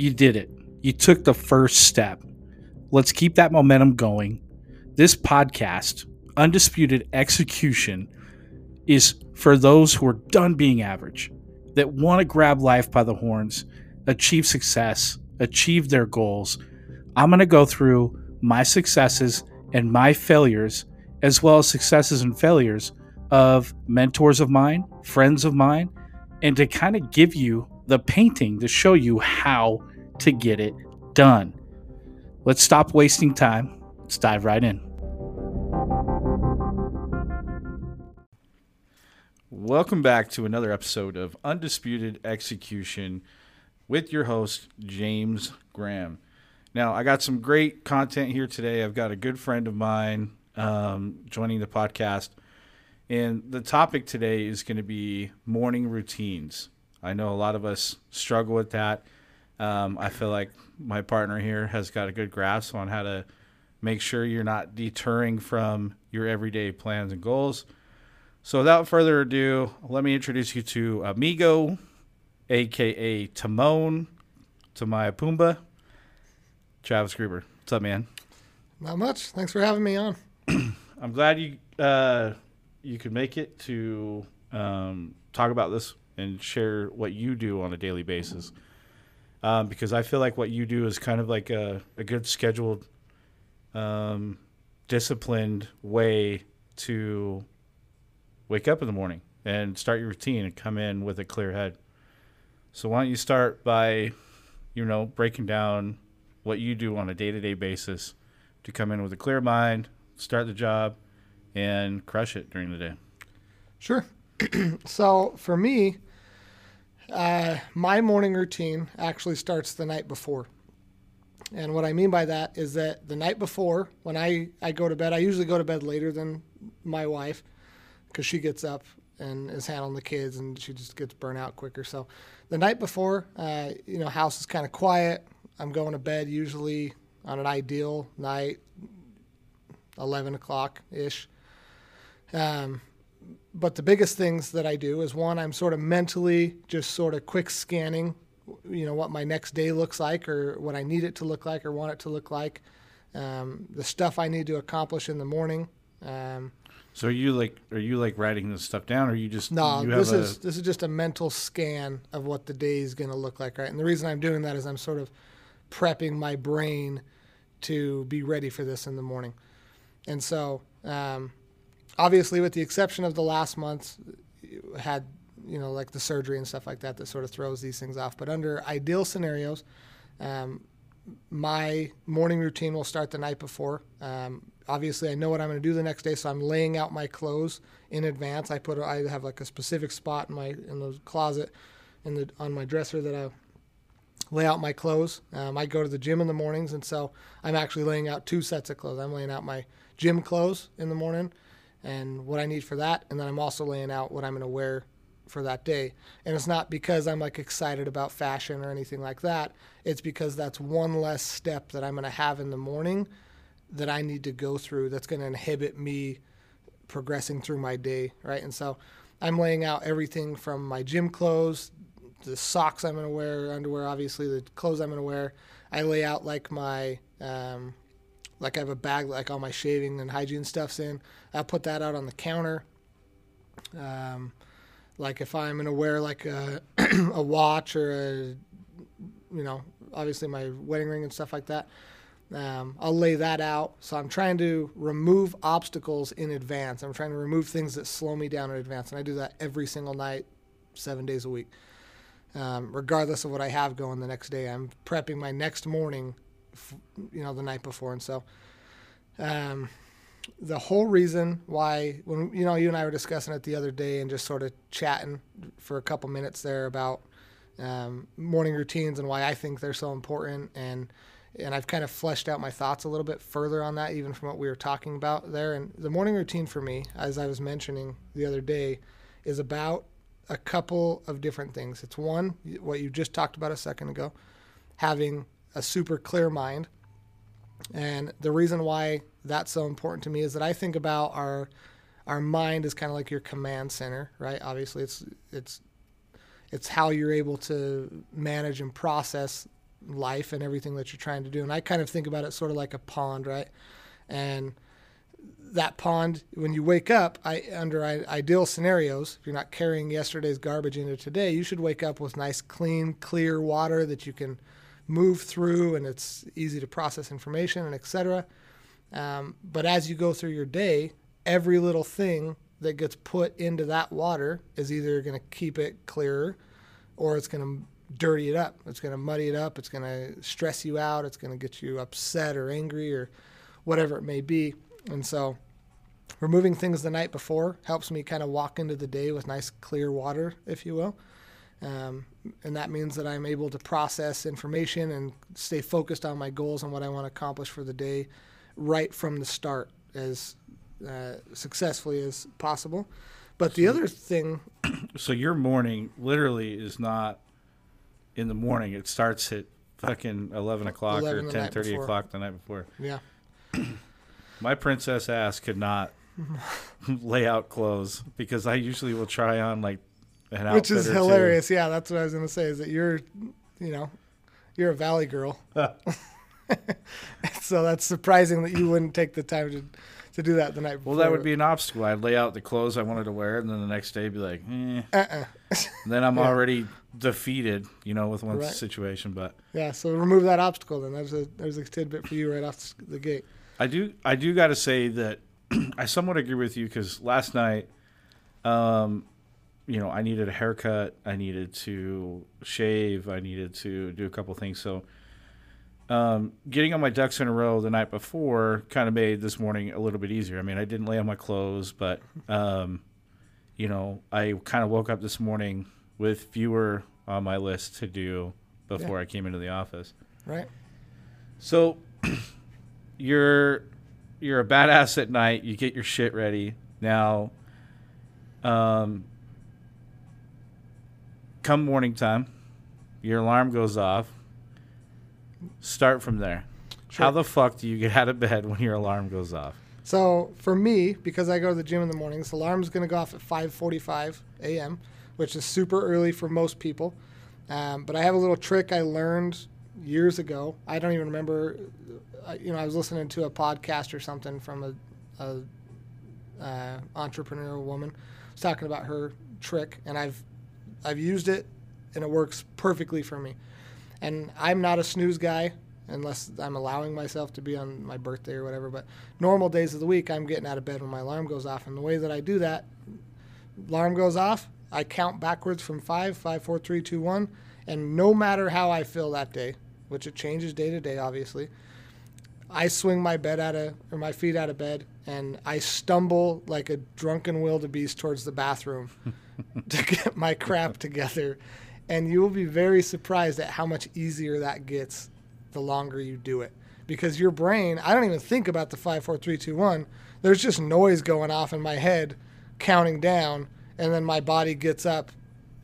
You did it. You took the first step. Let's keep that momentum going. This podcast, Undisputed Execution, is for those who are done being average, that want to grab life by the horns, achieve success, achieve their goals. I'm going to go through my successes and my failures, as well as successes and failures of mentors of mine, friends of mine, and to kind of give you the painting to show you how to get it done. Let's stop wasting time. Let's dive right in. Welcome back to another episode of Undisputed Execution with your host, James Graham. Now, I got some great content here today. I've got a good friend of mine um, joining the podcast. And the topic today is going to be morning routines. I know a lot of us struggle with that. Um, I feel like my partner here has got a good grasp on how to make sure you're not deterring from your everyday plans and goals. So, without further ado, let me introduce you to Amigo, aka Timon, to my Pumbaa, Travis Gruber. What's up, man? Not much. Thanks for having me on. I'm glad you uh, you could make it to um, talk about this and share what you do on a daily basis. Um, because I feel like what you do is kind of like a, a good scheduled, um, disciplined way to wake up in the morning and start your routine and come in with a clear head. So why don't you start by, you know, breaking down what you do on a day to day basis to come in with a clear mind, start the job, and crush it during the day. Sure. so for me, uh, my morning routine actually starts the night before. And what I mean by that is that the night before, when I, I go to bed, I usually go to bed later than my wife because she gets up and is handling the kids and she just gets burnt out quicker. So the night before, uh, you know, house is kind of quiet. I'm going to bed usually on an ideal night, 11 o'clock ish. Um, but the biggest things that I do is one, I'm sort of mentally just sort of quick scanning, you know, what my next day looks like or what I need it to look like or want it to look like, um, the stuff I need to accomplish in the morning. Um, so are you like are you like writing this stuff down or you just no you this is this is just a mental scan of what the day is going to look like right and the reason i'm doing that is i'm sort of prepping my brain to be ready for this in the morning and so um, obviously with the exception of the last month had you know like the surgery and stuff like that that sort of throws these things off but under ideal scenarios um, my morning routine will start the night before um, obviously I know what I'm going to do the next day, so I'm laying out my clothes in advance. I put I have like a specific spot in my in the closet in the on my dresser that I lay out my clothes. Um, I go to the gym in the mornings, and so I'm actually laying out two sets of clothes. I'm laying out my gym clothes in the morning and what I need for that, and then I'm also laying out what I'm going to wear for that day. And it's not because I'm like excited about fashion or anything like that. It's because that's one less step that I'm going to have in the morning that I need to go through that's going to inhibit me progressing through my day, right? And so I'm laying out everything from my gym clothes, the socks I'm going to wear, underwear, obviously, the clothes I'm going to wear. I lay out like my, um, like I have a bag, like all my shaving and hygiene stuff's in. I put that out on the counter. Um, like if I'm to wear like a, a watch or a, you know, obviously my wedding ring and stuff like that. Um, I'll lay that out. So I'm trying to remove obstacles in advance. I'm trying to remove things that slow me down in advance. And I do that every single night, seven days a week. Um, regardless of what I have going the next day, I'm prepping my next morning, you know, the night before. And so, um, the whole reason why, when, you know, you and I were discussing it the other day and just sort of chatting for a couple minutes there about um, morning routines and why I think they're so important. And, and I've kind of fleshed out my thoughts a little bit further on that, even from what we were talking about there. And the morning routine for me, as I was mentioning the other day, is about a couple of different things. It's one, what you just talked about a second ago, having a super clear mind. And the reason why that's so important to me is that I think about our our mind is kind of like your command center, right? Obviously, it's it's it's how you're able to manage and process life and everything that you're trying to do. And I kind of think about it sort of like a pond, right? And that pond, when you wake up, I, under ideal scenarios, if you're not carrying yesterday's garbage into today, you should wake up with nice, clean, clear water that you can move through and it's easy to process information and etc. Um, but as you go through your day, every little thing that gets put into that water is either going to keep it clearer or it's going to dirty it up. It's going to muddy it up. It's going to stress you out. It's going to get you upset or angry or whatever it may be. And so removing things the night before helps me kind of walk into the day with nice clear water, if you will. Um, and that means that I'm able to process information and stay focused on my goals and what I want to accomplish for the day right from the start as uh, successfully as possible. But the other thing. So your morning literally is not in the morning. It starts at fucking 11 o'clock 11 or 10 30 o'clock the night before. Yeah. My princess ass could not lay out clothes because I usually will try on like. Which is hilarious. Two. Yeah, that's what I was going to say is that you're, you know, you're a valley girl. so that's surprising that you wouldn't take the time to to do that the night before. Well, that would be an obstacle. I'd lay out the clothes I wanted to wear, and then the next day be like, eh. Uh-uh. then I'm yeah. already defeated, you know, with one right. situation. But yeah, so remove that obstacle. Then there's a there's a tidbit for you right off the gate. I do I do got to say that I somewhat agree with you because last night, um, you know, I needed a haircut, I needed to shave, I needed to do a couple things. So um, getting on my ducks in a row the night before kind of made this morning a little bit easier. I mean, I didn't lay on my clothes, but um, you know, I kind of woke up this morning with fewer on my list to do before yeah. I came into the office. Right. So you're you're a badass at night. You get your shit ready. Now, um, come morning time, your alarm goes off Start from there. Sure. How the fuck do you get out of bed when your alarm goes off? So for me, because I go to the gym in the mornings, the alarm's going to go off at 5:45 a.m., which is super early for most people. Um, but I have a little trick I learned years ago. I don't even remember. You know, I was listening to a podcast or something from a, a uh, entrepreneurial woman. I was talking about her trick, and I've I've used it, and it works perfectly for me. And I'm not a snooze guy unless I'm allowing myself to be on my birthday or whatever. But normal days of the week, I'm getting out of bed when my alarm goes off. And the way that I do that, alarm goes off, I count backwards from five, five, four, three, two, one. And no matter how I feel that day, which it changes day to day, obviously, I swing my bed out of or my feet out of bed and I stumble like a drunken wildebeest towards the bathroom to get my crap together and you will be very surprised at how much easier that gets the longer you do it. Because your brain, I don't even think about the five, four, three, two, one. There's just noise going off in my head, counting down, and then my body gets up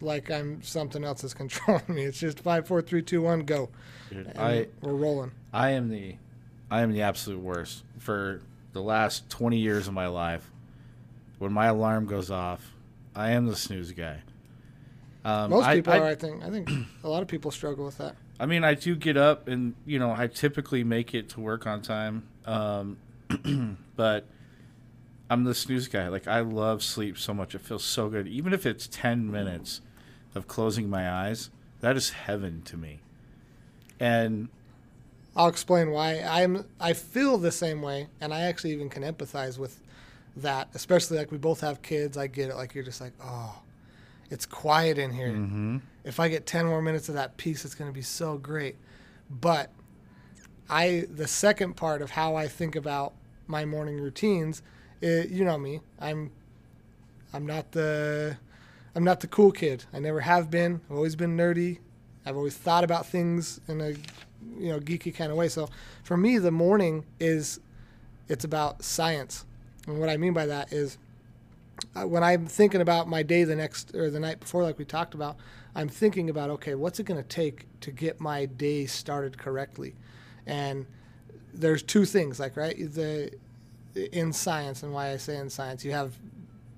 like I'm something else is controlling me. It's just five, four, three, two, one, go. Dude, I we're rolling. I am the, I am the absolute worst for the last 20 years of my life. When my alarm goes off, I am the snooze guy. Um, Most people I, are, I think. I think a lot of people struggle with that. I mean, I do get up, and you know, I typically make it to work on time, um, but I'm the snooze guy. Like, I love sleep so much; it feels so good. Even if it's ten minutes of closing my eyes, that is heaven to me. And I'll explain why. I'm I feel the same way, and I actually even can empathize with that. Especially like we both have kids. I get it. Like you're just like, oh it's quiet in here. Mm-hmm. If I get 10 more minutes of that peace, it's going to be so great. But I, the second part of how I think about my morning routines, it, you know me, I'm, I'm not the, I'm not the cool kid. I never have been. I've always been nerdy. I've always thought about things in a, you know, geeky kind of way. So for me, the morning is, it's about science. And what I mean by that is uh, when I'm thinking about my day the next or the night before, like we talked about, I'm thinking about okay, what's it going to take to get my day started correctly? And there's two things, like right, the in science, and why I say in science, you have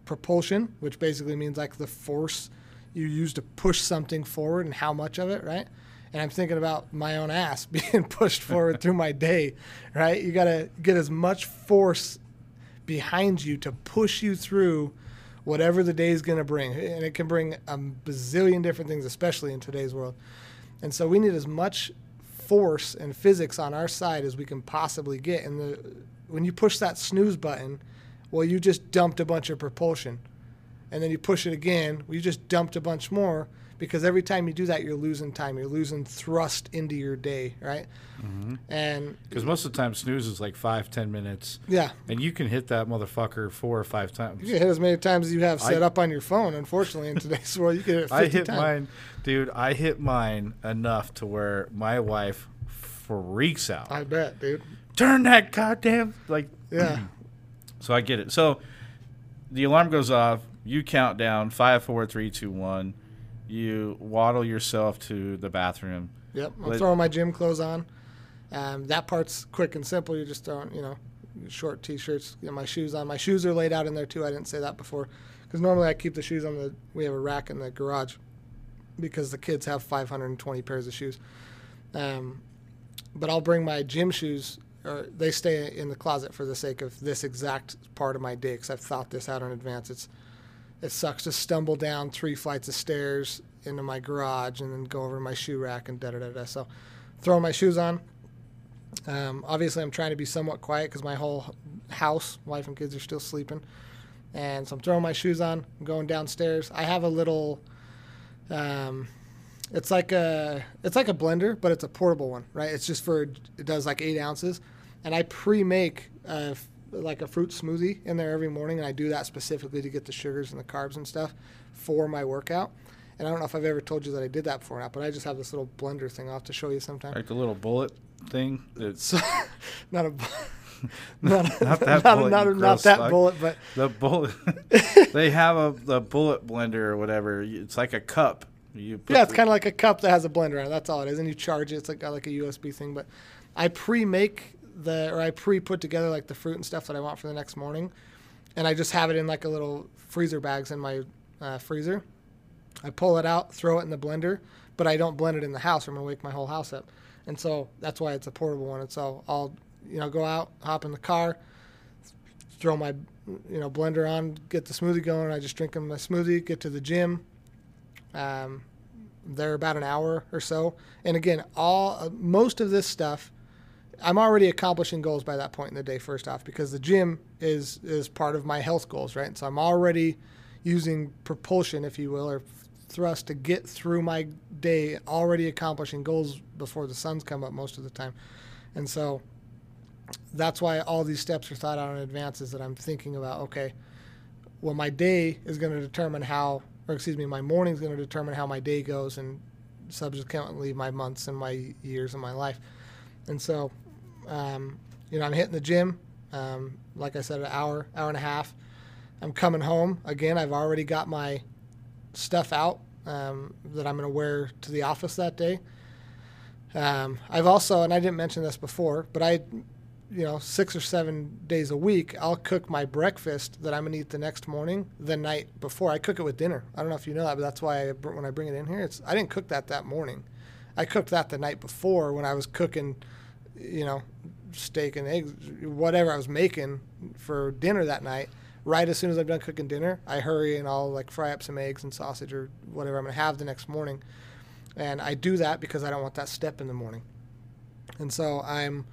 propulsion, which basically means like the force you use to push something forward and how much of it, right? And I'm thinking about my own ass being pushed forward through my day, right? You got to get as much force behind you to push you through whatever the day is going to bring. And it can bring a bazillion different things, especially in today's world. And so we need as much force and physics on our side as we can possibly get. And the, when you push that snooze button, well, you just dumped a bunch of propulsion. And then you push it again, well, you just dumped a bunch more because every time you do that, you're losing time. You're losing thrust into your day, right? Mm-hmm. And Because most of the time, snooze is like five, ten minutes, yeah, and you can hit that motherfucker four or five times. you can hit as many times as you have set I- up on your phone. Unfortunately, in today's world, you can hit it 50 I hit times. mine, dude. I hit mine enough to where my wife freaks out. I bet, dude. Turn that goddamn like. Yeah. So I get it. So the alarm goes off. You count down five, four, three, two, one. You waddle yourself to the bathroom. Yep, I'm Let- throwing my gym clothes on. Um, that part's quick and simple. You're just throwing, you know, short t-shirts. Get my shoes on. My shoes are laid out in there too. I didn't say that before, because normally I keep the shoes on the. We have a rack in the garage, because the kids have 520 pairs of shoes. Um, but I'll bring my gym shoes, or they stay in the closet for the sake of this exact part of my day, because I've thought this out in advance. It's it sucks to stumble down three flights of stairs into my garage and then go over to my shoe rack and da da da da. So, throwing my shoes on. Um, obviously, I'm trying to be somewhat quiet because my whole house, wife and kids, are still sleeping. And so I'm throwing my shoes on, I'm going downstairs. I have a little, um, it's like a, it's like a blender, but it's a portable one, right? It's just for, it does like eight ounces, and I pre-make a, like a fruit smoothie in there every morning, and I do that specifically to get the sugars and the carbs and stuff for my workout. And I don't know if I've ever told you that I did that before or not, but I just have this little blender thing. I'll have to show you sometime. Like the little bullet thing. It's not a, not, Not that not, bullet, not, not that bullet, but the bullet. they have a the bullet blender or whatever. It's like a cup. You put yeah, it's kind of like a cup that has a blender on it. That's all it is, and you charge it. It's like got like a USB thing. But I pre-make the or I pre-put together like the fruit and stuff that I want for the next morning, and I just have it in like a little freezer bags in my uh, freezer. I pull it out, throw it in the blender, but I don't blend it in the house. or I'm gonna wake my whole house up, and so that's why it's a portable one. And so I'll you know go out, hop in the car, throw my you know blender on, get the smoothie going. I just drink my smoothie, get to the gym. Um, there about an hour or so, and again, all uh, most of this stuff, I'm already accomplishing goals by that point in the day. First off, because the gym is is part of my health goals, right? So I'm already using propulsion, if you will, or thrust to get through my day, already accomplishing goals before the sun's come up most of the time, and so that's why all these steps are thought out in advance. Is that I'm thinking about okay, well, my day is going to determine how, or excuse me, my morning is going to determine how my day goes, and subsequently my months and my years of my life. And so, um, you know, I'm hitting the gym. Um, like I said, an hour, hour and a half. I'm coming home again. I've already got my stuff out um, that I'm going to wear to the office that day. Um, I've also, and I didn't mention this before, but I, you know, six or seven days a week, I'll cook my breakfast that I'm gonna eat the next morning the night before. I cook it with dinner. I don't know if you know that, but that's why I, when I bring it in here, it's I didn't cook that that morning. I cooked that the night before when I was cooking, you know, steak and eggs, whatever I was making for dinner that night. Right as soon as I'm done cooking dinner, I hurry and I'll like fry up some eggs and sausage or whatever I'm gonna have the next morning. And I do that because I don't want that step in the morning. And so I'm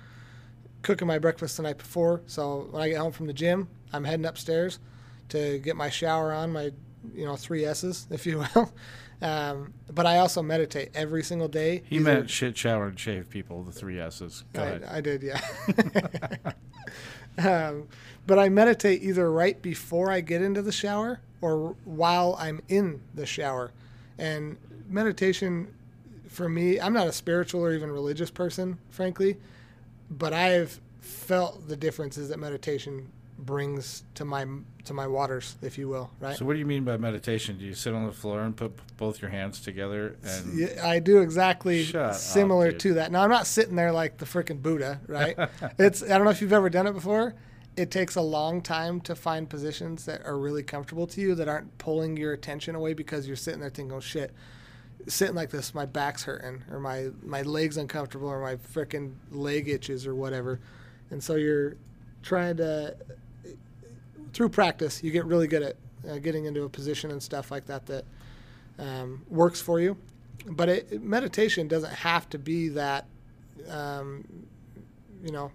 cooking my breakfast the night before. So when I get home from the gym, I'm heading upstairs to get my shower on, my you know three S's, if you will. Um, but I also meditate every single day. He Either- meant shit, shower, and shave people. The three S's. Go I, ahead. I did, yeah. um, but I meditate either right before I get into the shower or while I'm in the shower. And meditation, for me, I'm not a spiritual or even religious person, frankly, but I've felt the differences that meditation brings to my to my waters, if you will, right? So what do you mean by meditation? Do you sit on the floor and put both your hands together and Yeah, I do exactly Shut up, similar dude. to that. Now I'm not sitting there like the freaking Buddha, right? it's I don't know if you've ever done it before. It takes a long time to find positions that are really comfortable to you that aren't pulling your attention away because you're sitting there thinking, "Oh shit, sitting like this, my back's hurting, or my my legs uncomfortable, or my freaking leg itches, or whatever. And so you're trying to through practice, you get really good at uh, getting into a position and stuff like that that um, works for you. But it, meditation doesn't have to be that, um, you know,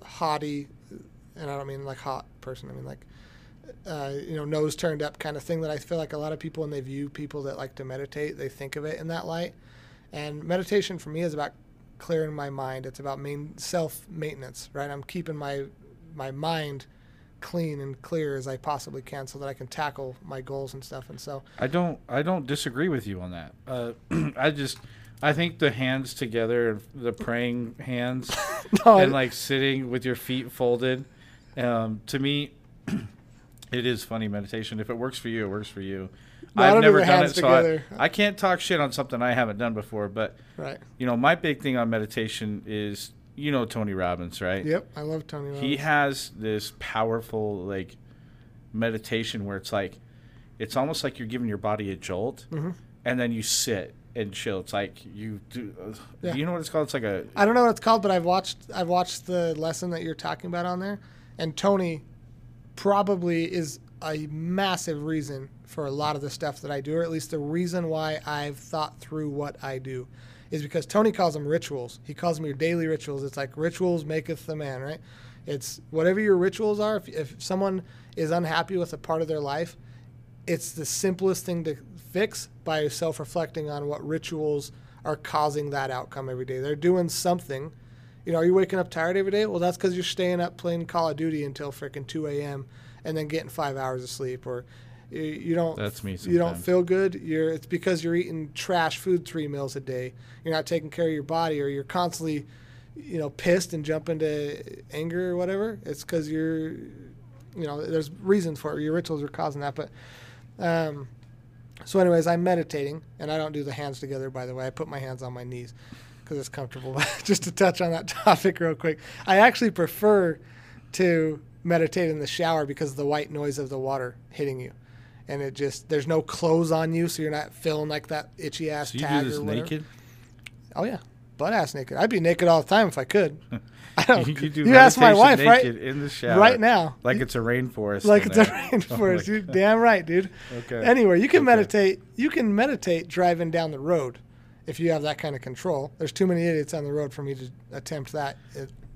haughty, and I don't mean like hot person. I mean like, uh, you know, nose turned up kind of thing that I feel like a lot of people when they view people that like to meditate, they think of it in that light. And meditation for me is about clearing my mind. It's about main self maintenance, right? I'm keeping my my mind clean and clear as I possibly can so that I can tackle my goals and stuff. And so I don't I don't disagree with you on that. Uh, I just I think the hands together, the praying hands, no, and like sitting with your feet folded, um, to me, it is funny meditation. If it works for you, it works for you. No, I've don't do never done it, so I. I can't talk shit on something I haven't done before. But right. you know, my big thing on meditation is you know Tony Robbins, right? Yep, I love Tony Robbins. he has this powerful like meditation where it's like it's almost like you're giving your body a jolt Mhm. and then you sit and chill it's like you do uh, Yeah. do you know what it's called it's like a I don't know what it's called, but I've watched I've watched the lesson that you're talking about on there, and Tony probably is a massive reason for a lot of the stuff that I do, or at least the reason why I've thought through what I do, is because Tony calls them rituals. He calls them your daily rituals. It's like rituals maketh the man, right? It's whatever your rituals are. If, if someone is unhappy with a part of their life, it's the simplest thing to fix by self-reflecting on what rituals are causing that outcome every day. They're doing something. You know, are you waking up tired every day? Well, that's because you're staying up playing Call of Duty until freaking 2 a.m. and then getting five hours of sleep, or you, don't. That's me You don't feel good. You're. It's because you're eating trash food three meals a day. You're not taking care of your body, or you're constantly, you know, pissed and jump into anger or whatever. It's because you're, you know, there's reasons for it. Your rituals are causing that, but. Um, so, anyways, I'm meditating, and I don't do the hands together. By the way, I put my hands on my knees because it's comfortable. Just to touch on that topic real quick, I actually prefer to meditate in the shower because of the white noise of the water hitting you, and it just there's no clothes on you, so you're not feeling like that itchy ass so you tag do this or whatever. naked Oh yeah, butt ass naked. I'd be naked all the time if I could. I don't. you, do you ask my wife right in the shower right now. like it's a rainforest like it's a rainforest. Oh You're damn right, dude. Okay. Anyway, you can Okay. meditate. You can meditate driving down the road if you have that kind of control. There's too many idiots on the road for me to attempt that.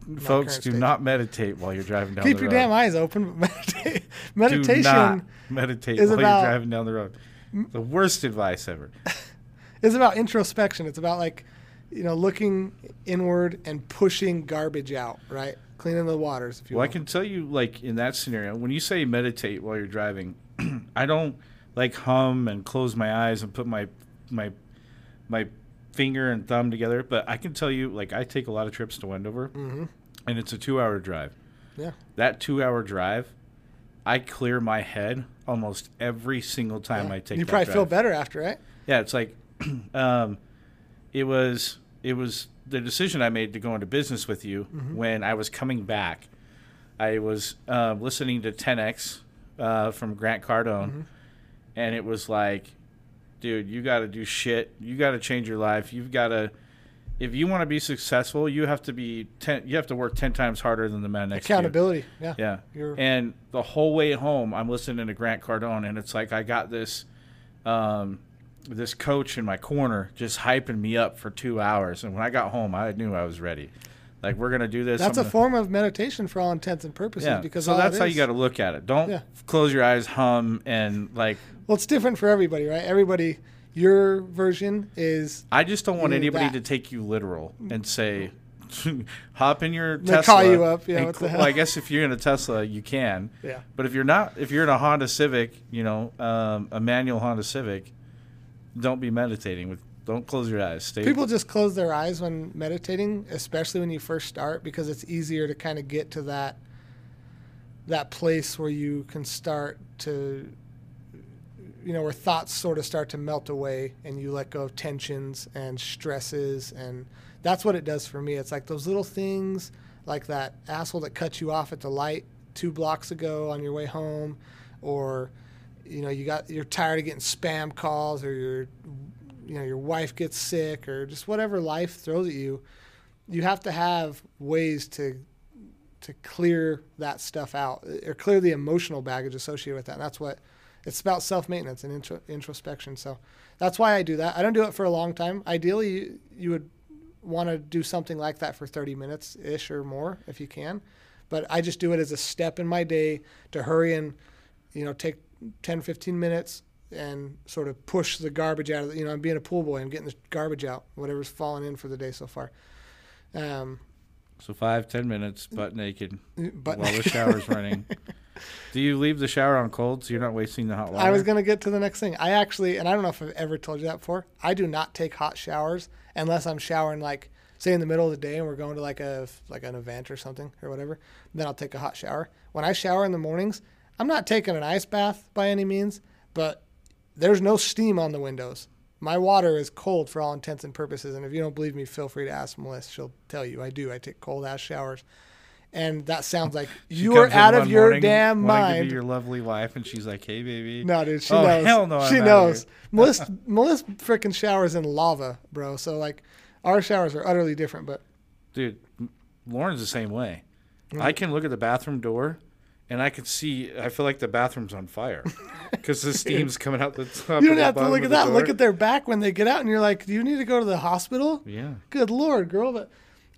My folks do not meditate while you're driving down keep the road. Keep your damn eyes open. Meditate, do meditation not meditate is while about- you're driving down the road the worst advice ever is about introspection. It's about like, you know, looking inward and pushing garbage out. Right, cleaning the waters. If you Well, I can tell you, like in that scenario, when you say meditate while you're driving, I don't like hum and close my eyes and put my my my finger and thumb together. But I can tell you, like I take a lot of trips to Wendover, hmm and it's a two-hour drive. Yeah. That two-hour drive, I clear my head almost every single time Yeah. I take. You probably feel better after, right? Yeah, it's like, um, it was it was the decision I made to go into business with you Mm-hmm. when I was coming back. I was uh, listening to 10x uh, from Grant Cardone, Mhm. and it was like, dude, you got to do shit. You got to change your life. You've got to. If you want to be successful, you have to be ten. You have to work ten times harder than the man next to you. Accountability. Yeah. Yeah. You're- And the whole way home, I'm listening to Grant Cardone, and it's like I got this, um, this coach in my corner just hyping me up for two hours. And when I got home, I knew I was ready. Like we're gonna do this. That's I'm a gonna- form of meditation for all intents and purposes. Yeah. Because so that's how you got to look at it. Don't Yeah. close your eyes, hum, and like. Well, it's different for everybody, right? Everybody, your version is I just don't want anybody that. to take you literal and say, hop in your They Tesla. call you up, yeah, what the cl- hell? Well, I guess if you're in a Tesla, you can. yeah. But if you're not, if you're in a Honda Civic, you know, um, a manual Honda Civic, don't be meditating with. Don't close your eyes. Stay. People just close their eyes when meditating, especially when you first start, because it's easier to kind of get to that that place where you can start to you know where thoughts sort of start to melt away and you let go of tensions and stresses and that's what it does for me it's like those little things like that asshole that cut you off at the light two blocks ago on your way home or you know you got you're tired of getting spam calls or you're you know your wife gets sick or just whatever life throws at you, you have to have ways to to clear that stuff out eh, or clear the emotional baggage associated with that. And that's what it's about self maintenance and intro, introspection. So that's why I do that. I don't do it for a long time. Ideally, you, you would want to do something like that for 30 minutes ish or more if you can. But I just do it as a step in my day to hurry and, you know, take 10, 15 minutes and sort of push the garbage out of the, you know, I'm being a pool boy. I'm getting the garbage out, whatever's fallen in for the day so far. Um, so five, ten minutes, butt naked, but while the shower's running. Do you leave the shower on cold so you're not wasting the hot water? I was going to get to the next thing. I actually, and I don't know if I've ever told you that before, I do not take hot showers unless I'm showering like say in the middle of the day and we're going to like a like an event or something or whatever. Then I'll take a hot shower. When I shower in the mornings, I'm not taking an ice bath by any means, but there's no steam on the windows. My water is cold for all intents and purposes. And if you don't believe me, feel free to ask Melissa. She'll tell you. I do. I take cold ass showers and that sounds like you are out of your morning, damn mind. To be your lovely wife, and she's like, "Hey, baby." No, dude, she oh, knows. Hell no, she I'm knows. Melissa, Melissa freaking showers in lava, bro. So like, our showers are utterly different. But dude, Lauren's the same way. Mm-hmm. I can look at the bathroom door, and I can see. I feel like the bathroom's on fire because the steam's coming out the top. You don't have to look at that. Door. Look at their back when they get out, and you're like, "Do you need to go to the hospital?" Yeah. Good lord, girl. But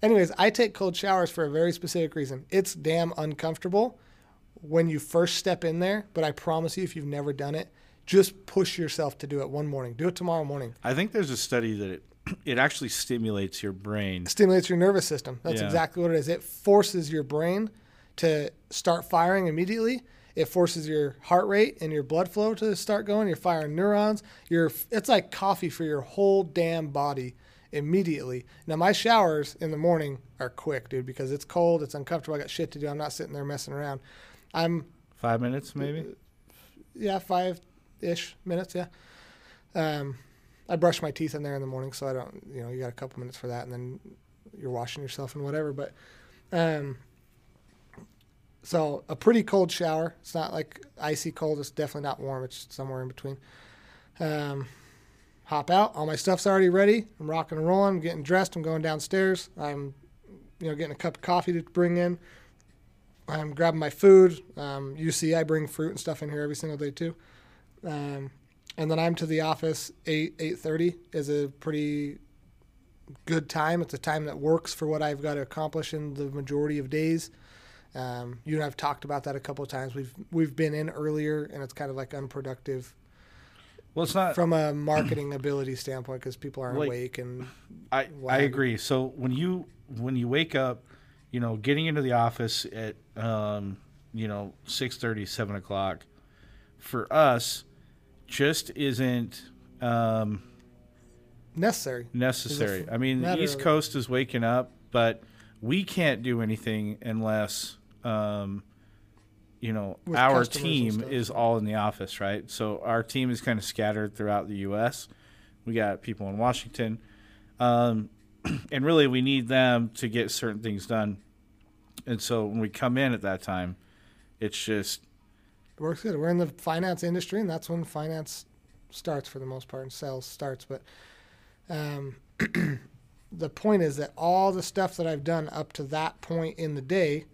Anyways, I take cold showers for a very specific reason. It's damn uncomfortable when you first step in there, but I promise you, if you've never done it, just push yourself to do it one morning. Do it tomorrow morning. I think there's a study that it it actually stimulates your brain. Stimulates your nervous system. That's Yeah. exactly what it is. It forces your brain to start firing immediately. It forces your heart rate and your blood flow to start going. You're firing neurons. You're it's like coffee for your whole damn body immediately. Now my showers in the morning are quick, dude, because it's cold, it's uncomfortable. I got shit to do. I'm not sitting there messing around. I'm Five minutes, maybe. yeah, five ish minutes, yeah. Um, I brush my teeth in there in the morning, so I don't, you know, you got a couple minutes for that, and then you're washing yourself and whatever. But, um, so a pretty cold shower. It's not like icy cold. It's definitely not warm. It's somewhere in between. Um, hop out. All my stuff's already ready. I'm rocking and rolling. I'm getting dressed. I'm going downstairs. I'm, you know, getting a cup of coffee to bring in. I'm grabbing my food. Um, you see, I bring fruit and stuff in here every single day too. Um, and then I'm to the office eight eight thirty is a pretty good time. It's a time that works for what I've got to accomplish in the majority of days. Um, you and I've talked about that a couple of times. We've we've been in earlier, and it's kind of like unproductive Well, it's not. from a marketing ability standpoint because people aren't Like- awake and I I agree. So when you when you wake up, you know, getting into the office at um, you know six thirty, seven o'clock, for us, just isn't um, necessary. necessary. I mean, the East Coast is waking up, but we can't do anything unless um, you know With our team is all in the office, right? So our team is kind of scattered throughout the U.S. We got people in Washington, um, and really we need them to get certain things done. And so when we come in at that time, it's just It works good. We're in the finance industry, and that's when finance starts for the most part, and sales starts. But um, the point is that all the stuff that I've done up to that point in the day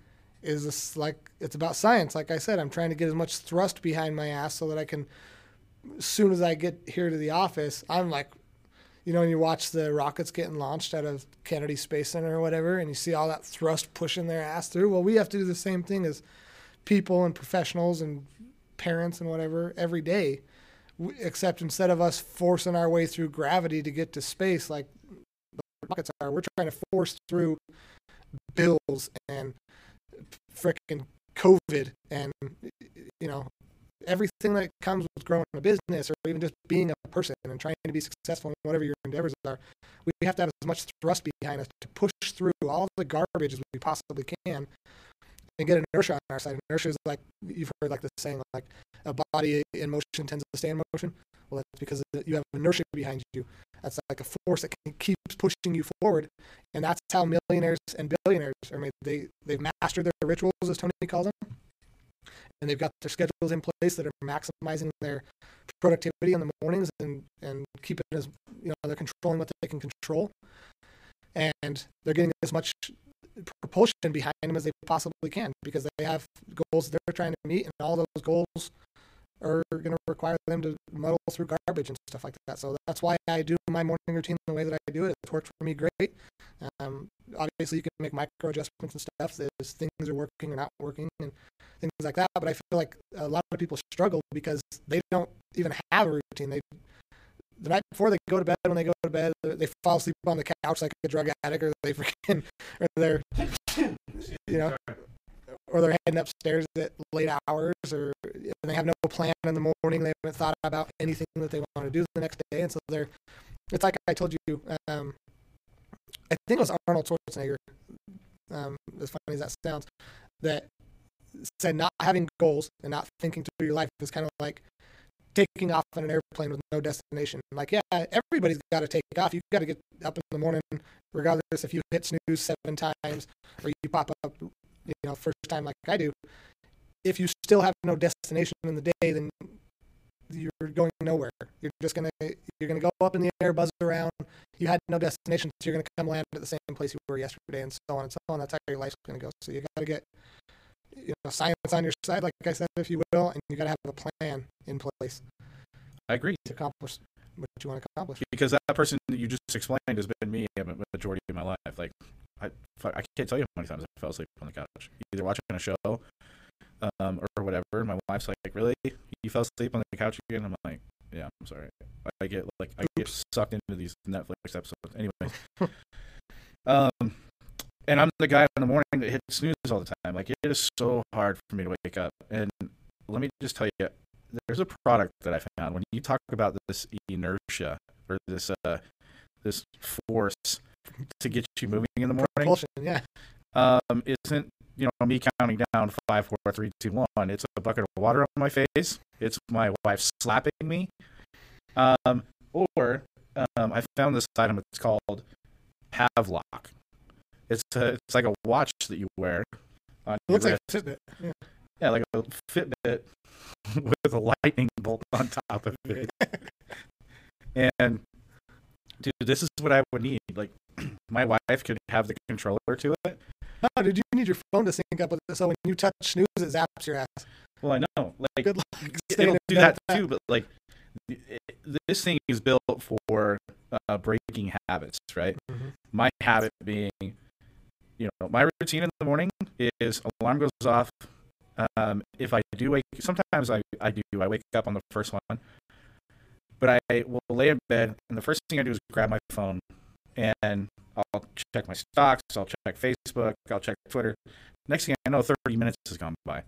is this, like it's about science. Like I said, I'm trying to get as much thrust behind my ass so that I can, as soon as I get here to the office, I'm like, you know, when you watch the rockets getting launched out of Kennedy Space Center or whatever, and you see all that thrust pushing their ass through. Well, we have to do the same thing as people and professionals and parents and whatever every day except instead of us forcing our way through gravity to get to space like the rockets are we're trying to force through bills and frickin' covid and you know everything that comes with growing a business or even just being a person and trying to be successful in whatever your endeavors are we have to have as much thrust behind us to push through all the garbage as we possibly can and get inertia on our side. Inertia is like you've heard like the saying like a body in motion tends to stay in motion. Well, that's because you have inertia behind you. That's like a force that can, keeps pushing you forward, and that's how millionaires and billionaires are made. They they've mastered their rituals, as Tony calls them. and they've got their schedules in place that are maximizing their productivity in the mornings and and keeping as you know they're controlling what they can control, and they're getting as much propulsion behind them as they possibly can because they have goals they're trying to meet, and all those goals are going to require them to muddle through garbage and stuff like that. So that's why I do my morning routine the way that I do it. It's worked for me great. Um, obviously, you can make micro adjustments and stuff as things are working or not working and things like that. But I feel like a lot of people struggle because they don't even have a routine. They the night before they go to bed, when they go to bed, they fall asleep on the couch like a drug addict, or they freaking, or they're, you know, or they're heading upstairs at late hours, or they have no plan in the morning. They haven't thought about anything that they want to do the next day, and so they're. It's like I told you. Um, I think it was Arnold Schwarzenegger. Um, as funny as that sounds, that said not having goals and not thinking through your life is kind of like taking off on an airplane with no destination. Like, yeah, everybody's got to take off. You've got to get up in the morning, regardless if you hit snooze seven times or you pop up you know, first time like I do, if you still have no destination in the day, then you're going nowhere. You're just gonna you're gonna go up in the air, buzz around. You had no destination, so you're gonna come land at the same place you were yesterday, and so on and so on. That's how your life's gonna go. So you got to get you know science on your side, like I said, if you will, and you got to have a plan in place. I agree to accomplish what you want to accomplish. Because that person that you just explained has been me a majority of my life. Like I, I can't tell you how many times I fell asleep on the couch, either watching a show um, or whatever. My wife's like, "Really? You fell asleep on the couch again?" I'm like, "Yeah, I'm sorry." I get like I get sucked into these Netflix episodes. Anyways, um, and I'm the guy in the morning that hits snooze all the time. Like it is so hard for me to wake up. And let me just tell you, there's a product that I found when you talk about this inertia or this uh, this force to get you moving in the morning. Propulsion, yeah. Um, isn't you know me counting down five, four, three, two, one. It's a bucket of water on my face. It's my wife slapping me. Um, or um, I found this item. It's called Pavlok. It's a, it's like a watch that you wear. On it looks like a Fitbit. Yeah. yeah, like a Fitbit with a lightning bolt on top of it. and dude, this is what I would need. Like, my wife could have the controller to it. Oh, did you need your phone to sync up with it? So when you touch snooze, it zaps your ass. Well, I know. Like, Good luck. it'll do that, that too. But like, it, this thing is built for uh, breaking habits, right? Mm-hmm. My habit being, you know, my routine in the morning is alarm goes off. Um, if I do wake, sometimes I, I do. I wake up on the first one, but I will lay in bed, and the first thing I do is grab my phone, and I'll check my stocks, I'll check Facebook, I'll check Twitter. Next thing I know, 30 minutes has gone by.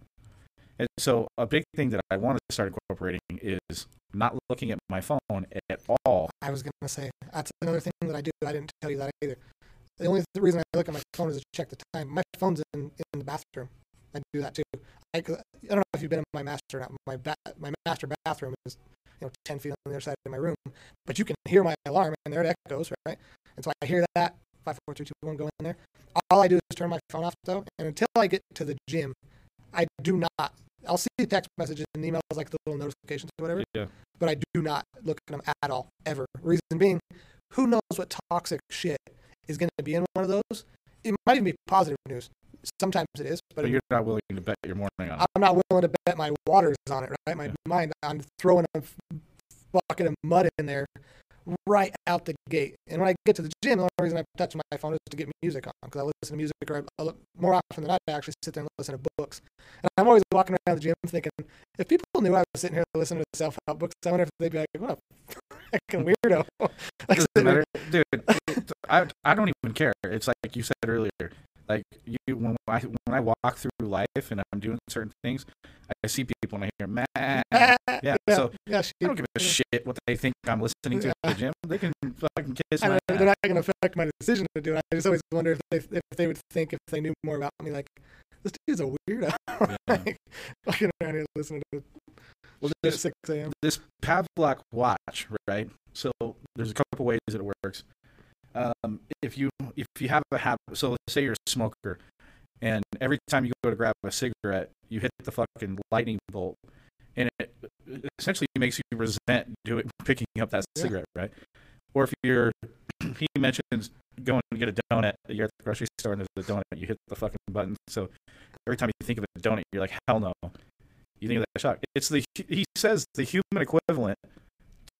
And so, a big thing that I want to start incorporating is not looking at my phone at all. I was going to say, that's another thing that I do. I didn't tell you that either. The only reason I look at my phone is to check the time. My phone's in, in the bathroom. I do that too. I, I don't know if you've been in my master, my, ba- my master bathroom is you know, 10 feet on the other side of my room. But you can hear my alarm and there it echoes, right? And so I hear that, five, four, three, two, one, go in there. All I do is turn my phone off though. And until I get to the gym, I do not, I'll see text messages and emails like the little notifications or whatever. Yeah. But I do not look at them at all, ever. Reason being, who knows what toxic shit is going to be in one of those? It might even be positive news. Sometimes it is, but, but you're not willing to bet your morning on it. I'm not willing to bet my waters on it, right? My yeah. mind, I'm throwing a bucket of mud in there right out the gate. And when I get to the gym, the only reason I touch my phone is to get music on because I listen to music or I, I, more often than not, I actually sit there and listen to books. And I'm always walking around the gym thinking, if people knew I was sitting here listening to self help books, I wonder if they'd be like, what a fucking weirdo. like. Dude, I, I don't even care. It's like you said earlier. Like you, when I when I walk through life and I'm doing certain things, I see people and I hear, man, yeah. yeah. So yeah, I don't give a shit what they think I'm listening to yeah. at the gym. They can fucking kiss my. They're not going to affect my decision to do it. I just always wonder if they if they would think if they knew more about me, like this dude's a weirdo. like, fucking around here listening to. Well, this, 6 a.m. This Pavlok watch, right? So there's a couple ways that it works um, if you if you have a habit, so let's say you're a smoker, and every time you go to grab a cigarette, you hit the fucking lightning bolt, and it essentially makes you resent doing picking up that Yeah. cigarette, right? Or if you're, he mentions going to get a donut, you're at the grocery store and there's a donut, you hit the fucking button. So every time you think of a donut, you're like, hell no. You think of that shock. It's the he says the human equivalent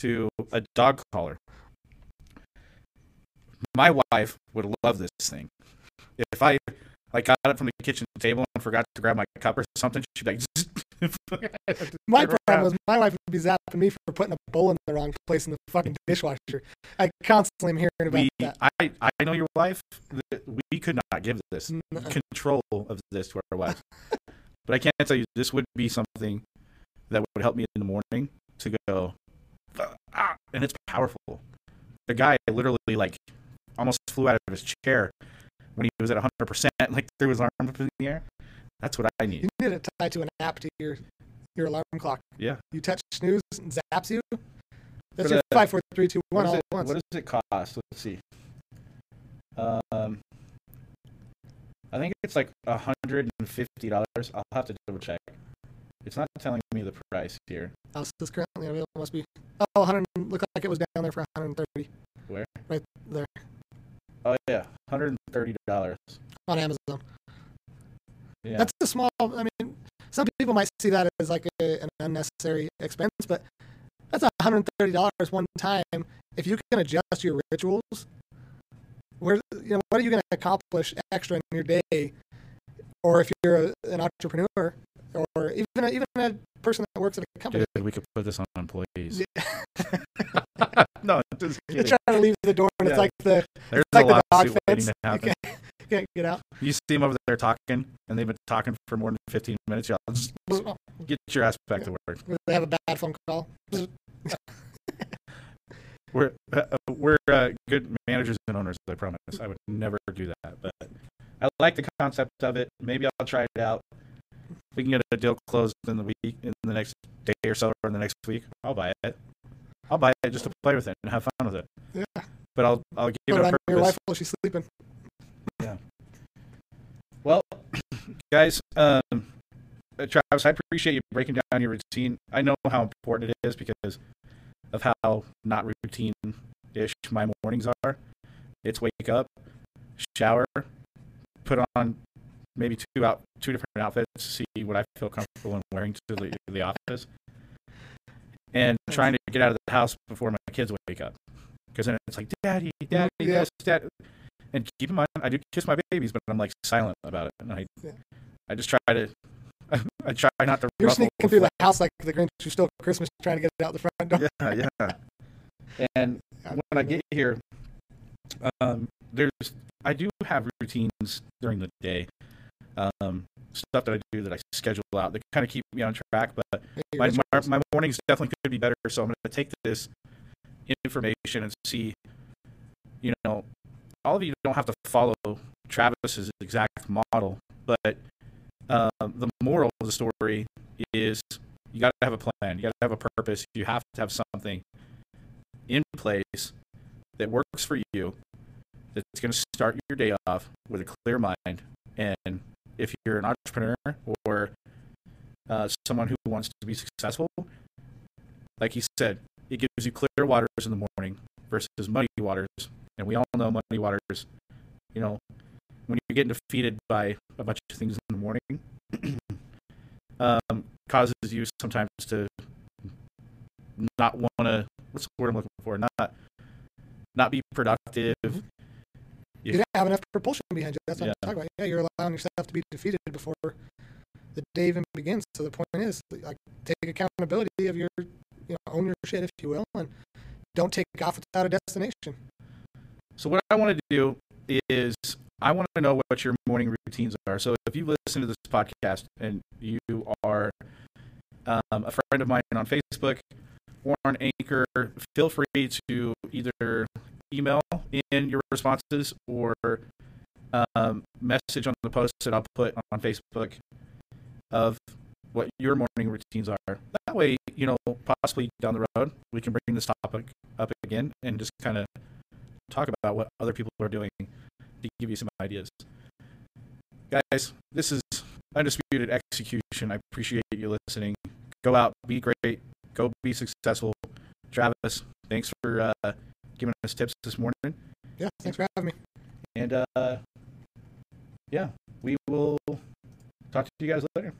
to a dog collar. My wife would love this thing. If I like got it from the kitchen table and forgot to grab my cup or something, she'd be like, My problem was my wife would be zapping me for putting a bowl in the wrong place in the fucking dishwasher. I constantly am hearing about we, that. I, I know your wife. We could not give this Nuh-uh. control of this to our wife. but I can't tell you this would be something that would help me in the morning to go, ah, and it's powerful. The guy literally like almost flew out of his chair when he was at 100 percent, like threw his arm up in the air. That's what I need. You need it tied to an app to your your alarm clock. Yeah. You touch snooze and zaps you. That's For your the- five, four, three, two, What does, all it, at once. what does it cost? Let's see. Um, I think it's like hundred and fifty dollars. I'll have to double check. It's not telling me the price here. Oh, so it's currently available. Must be. Oh, 100. Looked like it was down there for 130 Where? Right there. Oh yeah, hundred and thirty dollars. on Amazon. Yeah. That's a small. I mean, some people might see that as like a, an unnecessary expense, but that's $130 one time. If you can adjust your rituals, where you know what are you going to accomplish extra in your day, or if you're a, an entrepreneur, or even a, even a person that works at a company, Dude, we could put this on employees. Yeah. no, just you're trying to leave the door, and Yeah. it's like the There's like a the dog fence. to You can't, can't get out. You see them over there talking, and they've been talking for more than 15 minutes. Y'all just get your ass back to work. They have a bad phone call. We're uh, we're uh, good managers and owners. I promise. I would never do that, but I like the concept of it. Maybe I'll try it out. We can get a deal closed in the week, in the next day or so, or in the next week. I'll buy it. I'll buy it just to play with it and have fun with it. Yeah. But I'll I'll give Put it a on your wife while she's sleeping. Yeah. Well, guys, um, uh, Travis, I appreciate you breaking down your routine. I know how important it is because of how not routine-ish my mornings are. It's wake up, shower, put on maybe two out two different outfits to see what I feel comfortable in wearing to the, the office, and trying to get out of the house before my kids wake up. Because then it's like, Daddy, Daddy, Yeah. this, Dad. And keep in mind, I do kiss my babies, but I'm like silent about it, and I, Yeah. I just try to, I try not to. You're sneaking through the house like the Grinch who stole Christmas, trying to get it out the front door. yeah, yeah. And when I get here, um, there's I do have routines during the day, um, stuff that I do that I schedule out that kind of keep me on track. But Hey, my, my my mornings definitely could be better, so I'm going to take this information and see, you know, all of you don't have to follow Travis's exact model, but um, the moral of the story is you got to have a plan, you got to have a purpose, you have to have something in place that works for you that's going to start your day off with a clear mind. And if you're an entrepreneur or uh, someone who wants to be successful, like he said, it gives you clear waters in the morning versus muddy waters. And we all know muddy waters, you know, when you're getting defeated by a bunch of things in the morning, um, causes you sometimes to not want to, what's the word I'm looking for? Not, not be productive. You don't have enough propulsion behind you. That's what Yeah. I'm talking about. Yeah, you're yourself to be defeated before the day even begins. So the point is, like, take accountability of your, you know, own your shit, if you will, and don't take off without a destination. So what I want to do is I want to know what your morning routines are. So if you listen to this podcast and you are um, a friend of mine on Facebook or on Anchor, feel free to either email in your responses or um, message on the post that I'll put on Facebook of what your morning routines are. That way, you know, possibly down the road, we can bring this topic up again and just kind of talk about what other people are doing to give you some ideas. Guys, this is Undisputed Execution. I appreciate you listening. Go out, be great, go be successful. Travis, thanks for uh, giving us tips this morning. Yeah, thanks for having me. And uh, yeah, we will talk to you guys later.